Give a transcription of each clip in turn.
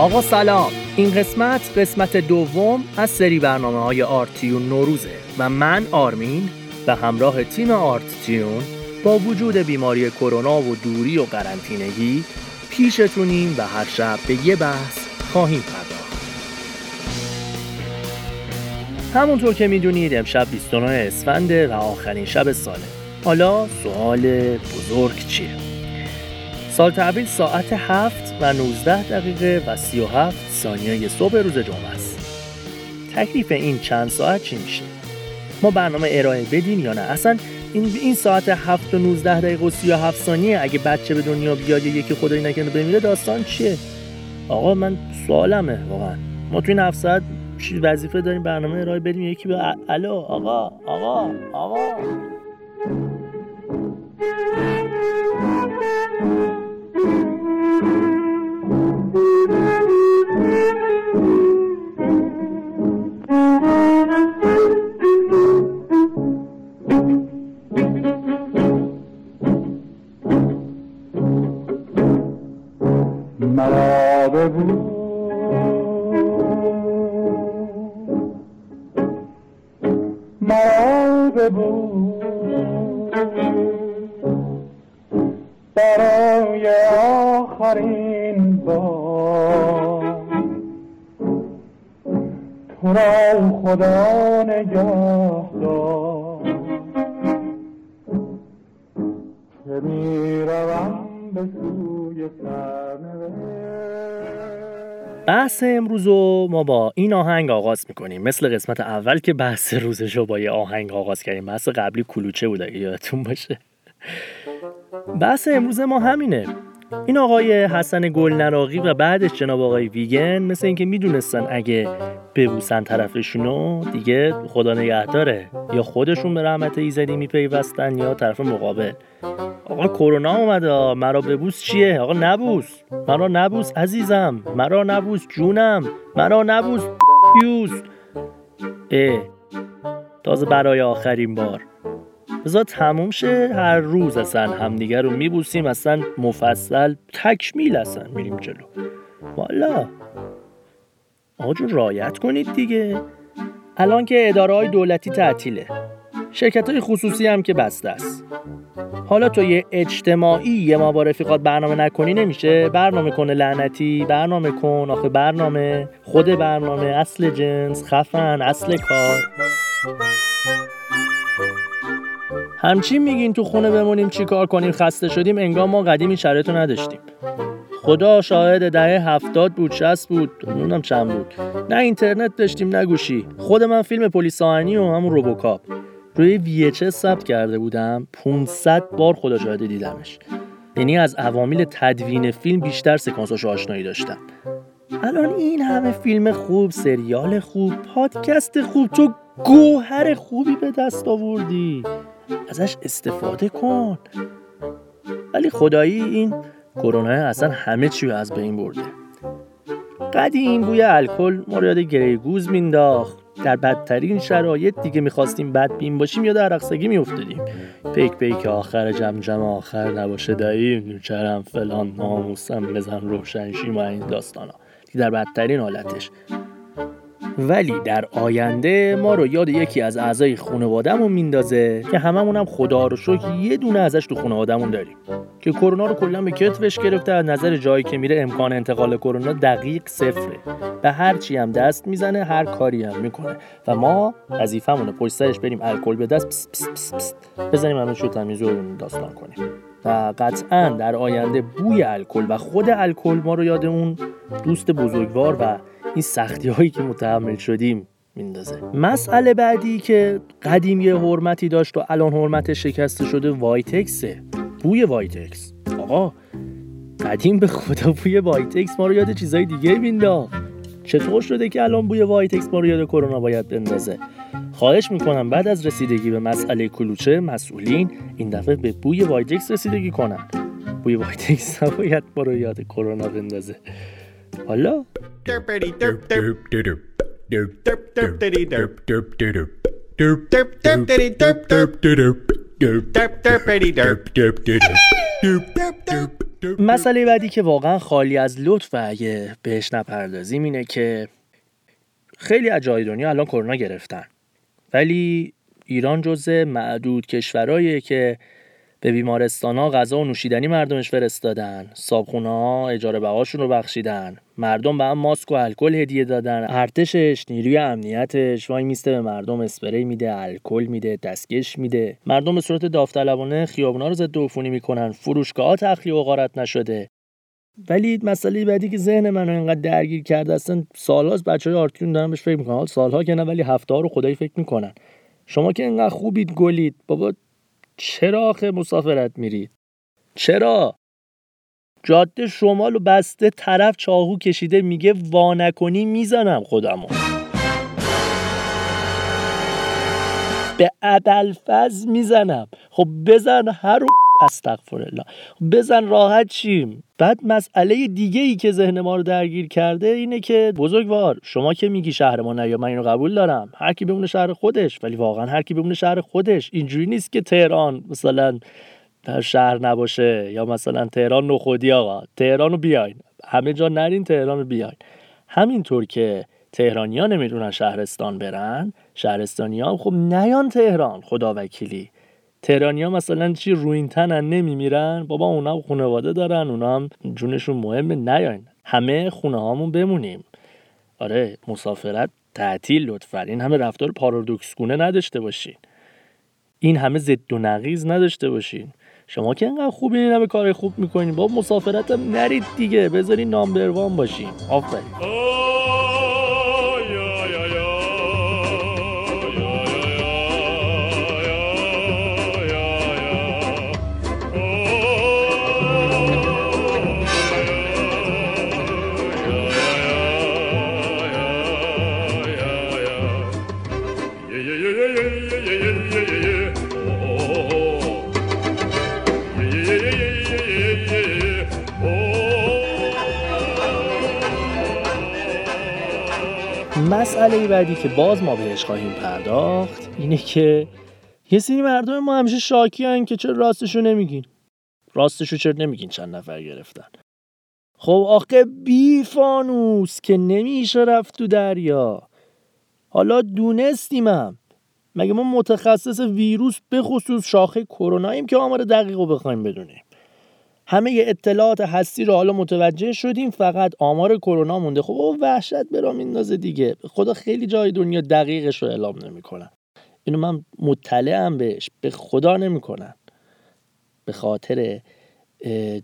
آقا سلام. این قسمت قسمت دوم از سری برنامه های آرتیون نوروزه و من آرمین به همراه تیم آرتیون با وجود بیماری کرونا و دوری و قرنطینگی پیشتونیم و هر شب به یه بحث خواهیم پرداخت. همونطور که می‌دونید امشب 29 اسفنده و آخرین شب ساله. حالا سوال بزرگ چیه؟ سال تحویل ساعت 7 و 19 دقیقه و 37 ثانیه صبح روز جمعه است. تکلیف این چند ساعت چی میشه؟ ما برنامه ارائه بدیم یا نه؟ اصلا این این ساعت 7 و 19 دقیقه و 37 ثانیه اگه بچه به دنیا بیاد یکی خدایی نکنه بمیره داستان چیه؟ آقا من سوالمه واقعا ما توی این 7 ساعت وظیفه داریم برنامه ارائه بدیم یکی به الو آقا آقا آقا Thank you. تو را خدا نگاه دار که می‌روم به سوی بحث امروز رو ما با این آهنگ آغاز می‌کنیم. مثل قسمت اول که بحث روزش رو با یه آهنگ آغاز کردیم. بحث قبلی کلوچه بود اگه یادتون باشه. بحث امروز ما همینه. این آقای حسن گلنراقی و بعدش جناب آقای ویگن مثل اینکه می‌دونستن اگه ببوسن طرفشونو دیگه خدا نگهداره. یا خودشون به رحمت ایزدی میپیوستن یا طرف مقابل. آقا کرونا اومده مرا ببوس چیه؟ آقا نبوس. مرا نبوس عزیزم. مرا نبوس جونم. مرا نبوس یوز اه. تازه برای آخرین بار. بذار تموم شه هر روز اصلا همدیگه رو میبوسیم اصلا مفصل تکمیل اصلا میریم جلو. والا. آقا جون رایت کنید دیگه. الان که اداره های دولتی تعطیله. شرکت های خصوصی هم که بسته است. حالا تو یه اجتماعی یه ما با رفیقات برنامه نکنی نمیشه. برنامه کنه لعنتی برنامه کن آخه برنامه. خود برنامه اصل جنس خفن اصل کار. همچین میگین تو خونه بمونیم چی کار کنیم خسته شدیم انگار ما قدیم این نداشتیم. خدا شاهد دهه هفتاد بود شست بود نمی‌دونم چند بود. نه اینترنت داشتیم نه گوشی. خود من فیلم پلیس آهنی و همون روبوکاپ. روی VHS ثبت کرده بودم 500 بار خدا شاهده دیدمش. یعنی از عوامل تدوین فیلم بیشتر سکانساش آشنایی داشتم. الان این همه فیلم خوب سریال خوب پادکست خوب تو گوهر خوبی به دست آوردی. ازش استفاده کن. ولی خدایی این کرونا اصلا همه چی از بین برده. قدیم بوی الکل ما رو یاد گریگوز مینداخت در بدترین شرایط دیگه می‌خواستیم بد بین باشیم یا در رقصگی میافتادیم. پیک پیک آخر جم جم آخر نباشه دایی نوچرم فلان ناموسم بزن روشنشی ما این داستانا. در بدترین حالتش. ولی در آینده ما رو یاد یکی از اعضای خانوادهمون میندازه که هممون هم خدا رو شکر یه دونه ازش تو خانوادهمون داریم. که کرونا رو کلا به کتفش گرفته از نظر جایی که میره امکان انتقال کرونا دقیق صفره. به هر چی هم دست می‌زنه هر کاری هم می‌کنه. و ما وظیفمونه پشت سرش بریم الکل به دست پس پس پس پس. بزنیم همه شو تمیز داستان کنیم. و قطعا در آینده بوی الکل و خود الکل ما رو یاد اون دوست بزرگوار و این سختی هایی که متحمل شدیم میندازه. مسئله بعدی که قدیم یه حرمتی داشت و الان حرمتش شکسته شده وایتکسه. بوی وایتکس. آقا قدیم به خدا بوی وایتکس ما رو یاد چیزای دیگه مینداخت. چطور شده که الان بوی وایتکس ما رو یاد کرونا باید بندازه؟ خواهش می‌کنم بعد از رسیدگی به مسئله کلوچه مسئولین این دفعه به بوی وایتکس رسیدگی کنن. بوی وایتکس نباید ما رو یاد کرونا بندازه. حالا مسئله بعدی که واقعا خالی از لطف اگه بهش نپردازیم اینه که خیلی از جای دنیا الان کرونا گرفتن. ولی ایران جزء معدود کشورهایی که به بیمارستان ها غذا و نوشیدنی مردمش فرستادن. صابخونه ها اجاره بهاشون رو بخشیدن. مردم به هم ماسک و الکل هدیه دادن. ارتشش نیروی امنیتش. وای میسته به مردم اسپری میده الکل میده دستکش میده. مردم به صورت داوطلبانه خیابونا رو ضد عفونی می‌کنن. فروشگاه تخلیه و غارت نشده. ولی مسئله بعدی که ذهن منو اینقدر درگیر کرده اصلا سالهاست بچه های آرتیون دارن بهش فکر می‌کنن. سالها که نه ولی هفته ها رو خدایی فکر می‌کنن. شما که اینقدر خوبید گلید. بابا چرا آخه مسافرت میرید چرا؟ جاده شمال و بسته طرف چاقو کشیده میگه وا نکنی می‌زنم خودمو. به ابلفز می‌زنم. خب بزن هر استغفر الله بزن راحت چیم. بعد مسئله دیگه ای که ذهن ما رو درگیر کرده اینه که بزرگوار شما که میگی شهر ما یا من اینو قبول دارم. هر کی بمونه شهر خودش ولی واقعا هر کی بمونه شهر خودش اینجوری نیست که تهران مثلا در شهر نباشه یا مثلا تهران نخودی آقا تهران رو بیاین. همه جا نرین تهران رو بیاین. همینطور که تهرانیا نمی‌دونن شهرستان برن شهرستانی هم خب نیان تهران خدا وکیلی تهرانی ها مثلا چی روینتنن نمیمیرن؟ بابا اونا هم خانواده دارن اونا هم جونشون مهمه نیاین. همه خونه هامون بمونیم. آره مسافرت تعطیل لطفا. این همه رفتار پارادوکس گونه نداشته باشین. این همه ضد و نقیز نداشته باشین. شما که انقدر خوبی این همه کار خوب می‌کنین. با مسافرت هم نرید دیگه. بذارین نامبر وان باشین. آفرین. مسئله بعدی که باز ما بهش خواهیم پرداخت اینه که یه سری مردم ما همیشه شاکی هن که چرا راستشو نمیگین؟ راستشو چرا نمیگین چند نفر گرفتن؟ خب آخه بی فانوس که نمیشه رفت تو دریا. حالا دونستیمم مگه ما متخصص ویروس به خصوص شاخه کروناییم که آمار دقیق رو بخوایم بدونیم؟ همه اطلاعات هستی رو حالا متوجه شدیم فقط آمار کرونا مونده. خب وحشت برام میندازه دیگه. خدا خیلی جای دنیا دقیقش رو اعلام نمی‌کنن. اینو من مطلعم بهش. به خدا نمی‌کنن. به خاطر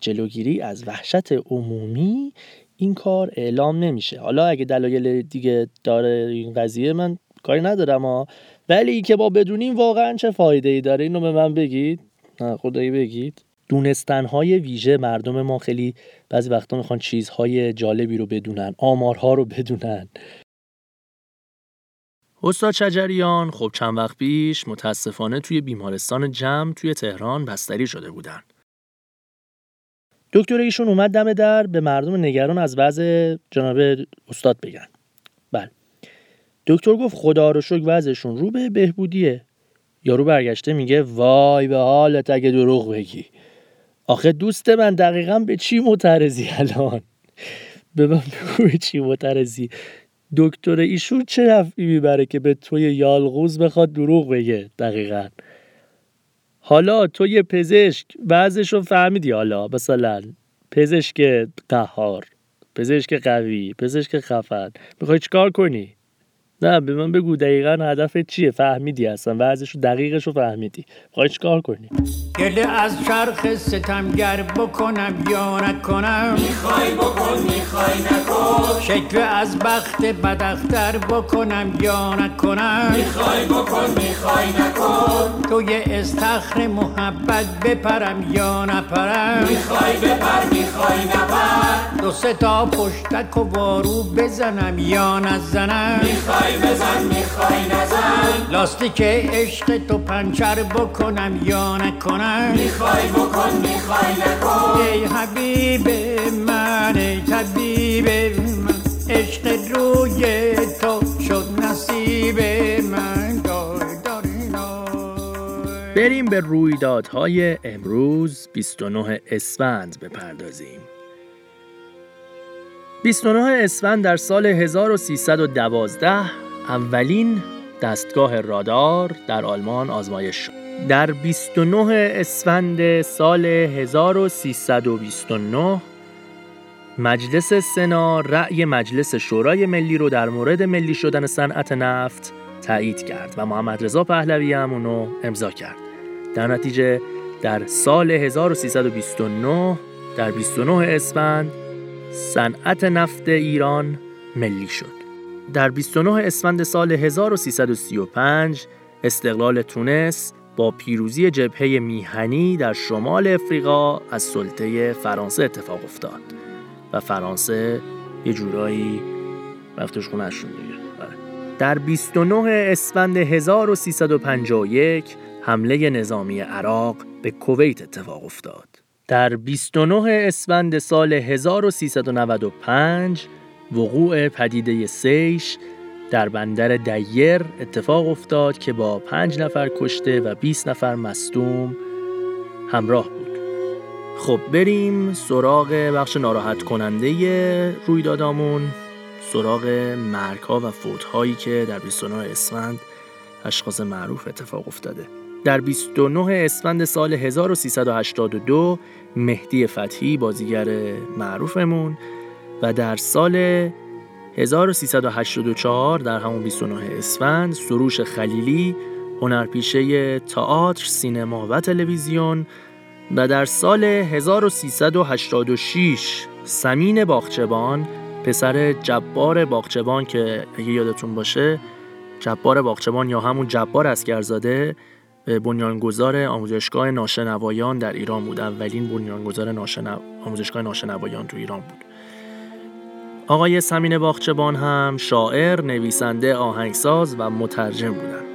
جلوگیری از وحشت عمومی این کار اعلام نمیشه. حالا اگه دلایل دیگه داره این قضیه من کاری ندارم ها. ولی که با بدونیم واقعا چه فایده ای داره. اینو به من بگید. نه خدایی بگید. دونستنهای ویژه مردم ما خیلی بعضی وقتا می‌خوان چیزهای جالبی رو بدونن آمارها رو بدونن. استاد شجریان خب چند وقت پیش متاسفانه توی بیمارستان جمع توی تهران بستری شده بودن. دکتر ایشون اومد دم در به مردم نگران از وضع جناب استاد بگن. بله. دکتر گفت خدا رو شکر وضعشون رو به بهبودیه. یارو برگشته میگه وای به حالت اگه دروغ بگی. آخه دوست من دقیقا به چی معترضی الان؟ به من بگو به چی معترضی. دکتر ایشون چه رفعی می‌بره که به توی یالغوز بخواد دروغ بگه دقیقا؟ حالا تو یه پزشک وضعش رو فهمیدی حالا مثلا پزشک قهار پزشک قوی پزشک خفن. می‌خوای چیکار کنی؟ نه به من بگو دقیقا هدف چیه؟ فهمیدی اصلا وضعش رو دقیقش رو فهمیدی. می‌خوای چیکار کنی؟ گله از چرخ ستمگر بکنم یا نکنم؟ می‌خوای بکن می‌خوای نکن. شکوه از بخت بدختر بکنم یا نکنم؟ می‌خوای بکن می‌خوای نکن. توی استخر محبت بپرم یا نپرم؟ می‌خوای بپر می‌خوای نپر. دو سه تا پشتک و وارو بزنم یا نزنم. می‌خوای بزن می‌خوای نزن. لاستیک عشق تو پنچر بکنم یا نکنم. می‌خوای بکن می‌خوای نکن. ای حبیب من ای طبیب من عشق روی تو شد نصیب من. بریم به رویدادهای امروز 29 اسفند بپردازیم. 29 اسفند در سال 1312 اولین دستگاه رادار در آلمان آزمایش شد. در 29 اسفند سال 1329 مجلس سنا رأی مجلس شورای ملی رو در مورد ملی شدن صنعت نفت تایید کرد و محمد رضا پهلوی هم اونو امضا کرد. در نتیجه در سال 1329 در 29 اسفند صنعت نفت ایران ملی شد. در 29 اسفند سال 1335 استقلال تونس با پیروزی جبهه میهنی در شمال افریقا از سلطه فرانسه اتفاق افتاد و فرانسه یه جورایی رفتش خونش شد دیگه بله. در 29 اسفند 1351 حمله نظامی عراق به کویت اتفاق افتاد. در 29 اسفند سال 1395 وقوع پدیده سیش در بندر دیر اتفاق افتاد که با پنج نفر کشته و 20 نفر مصدوم همراه بود. خب بریم سراغ بخش ناراحت کننده رویدادامون سراغ مرگ و فوت هایی که در 29 اسفند اشخاص معروف اتفاق افتاده. در 29 اسفند سال 1382 مهدی فتحی بازیگر معروفمون و در سال 1384 در همون 29 اسفند سروش خلیلی هنرپیشه تئاتر، سینما و تلویزیون و در سال 1386 سمین باغچبان پسر جبار باغچبان که اگه یادتون باشه جبار باغچبان یا همون جبار اسکرزاده بنیانگذار آموزشگاه ناشنوایان در ایران بود. اولین بنیانگذار ناشنو... آموزشگاه ناشنوایان تو ایران بود. آقای سمین باغچبان هم شاعر، نویسنده، آهنگساز و مترجم بودن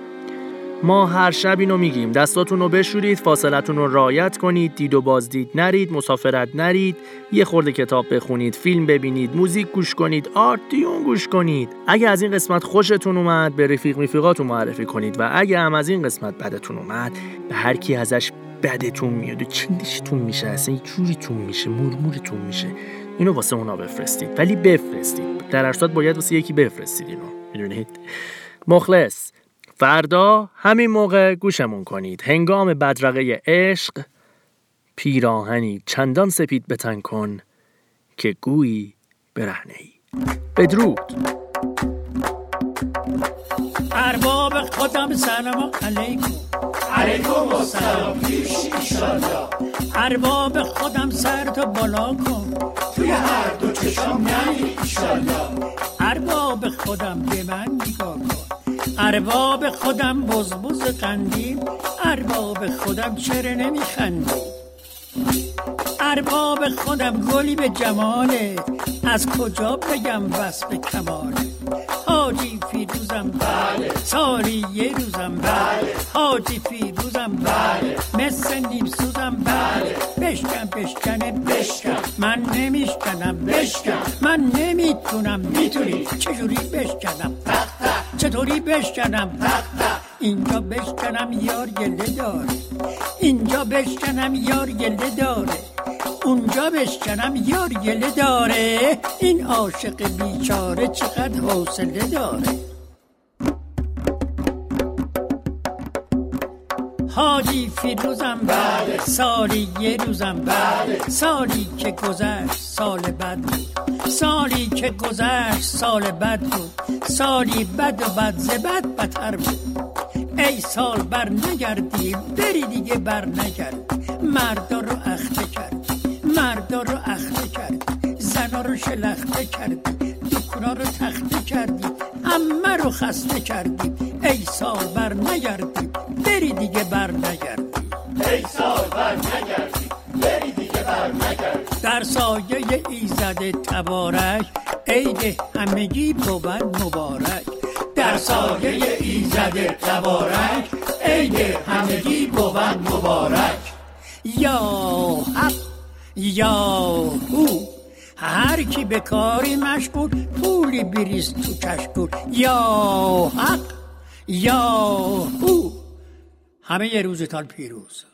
ما هر شب اینو میگیم. دستاتون رو بشورید فاصلتون رو رایت کنید دید و بازدید نرید مسافرت نرید یه خورده کتاب بخونید فیلم ببینید موزیک گوش کنید آرتیون گوش کنید. اگه از این قسمت خوشتون اومد به رفیق رفیقاتون معرفی کنید و اگه هم از این قسمت بدتون اومد به هر کی ازش بدتون میاد و چندشتون میشه اصلا جوریتون میشه مرمورتون میشه. اینو واسه اونا بفرستید. ولی بفرستید. در باید واسه یکی بفرستید اینو. می‌دونید؟ مخلص. فردا همین موقع گوشمون کنید. هنگام بدرقه عشق پیراهنی چندان سپید بتن کن که گویی برهنه ای بدرود. ارباب خودم سلام علیکم. علیکم السلام. پیش ایشالله ارباب خودم سر تو بالا کن. توی هر دو چشم نمی ایشالله ارباب خودم به من نگاه ارباب خودم بزبز قندیم. ارباب خودم چرا نمیخندی ارباب خودم گلی به جماله. از کجا بگم وصف کماله حاجی فیروزم بله. سالی یه روزم بله. حاجی فیروزم بله. مثل نیم سوزم بله. بشکن بشکنه بشکن. من نمیشکنم بشکن. من نمی‌تونم. می‌تونی. چجوری بشکنم؟ چطوری بشکنم؟ اینجا بشکنم یار گله داره اینجا بشکنم یار گله داره اونجا بشکنم یار گله داره این عاشق بیچاره چقدر حوصله داره. حاجی فیروزم بله. سالی یه روزم بله. سالی که گذشت سال بد بود. سالی که گذشت سال بد بود. سالی بد و بد ز بد بدتر بود. ای سال بر نگردی بری دیگه بر نگرد. مردا رو اخته کرد مردا رو اخته کرد. زنا رو شلخته کردی دکونا رو تخته کردی همه رو خسته کردی. ای سال بر نگردی بری دیگه بر نگردی ای سال بر نگردی بری دیگه بر نگردی در سایه ایزد تبارک عید همگی بود مبارک. در سایه ایزد تبارک عید همگی بود مبارک. یا حق یا هو هر کی به کاری مشغول پولی بریز تو کشکول یا حق یا هو همه روزتان پیروز.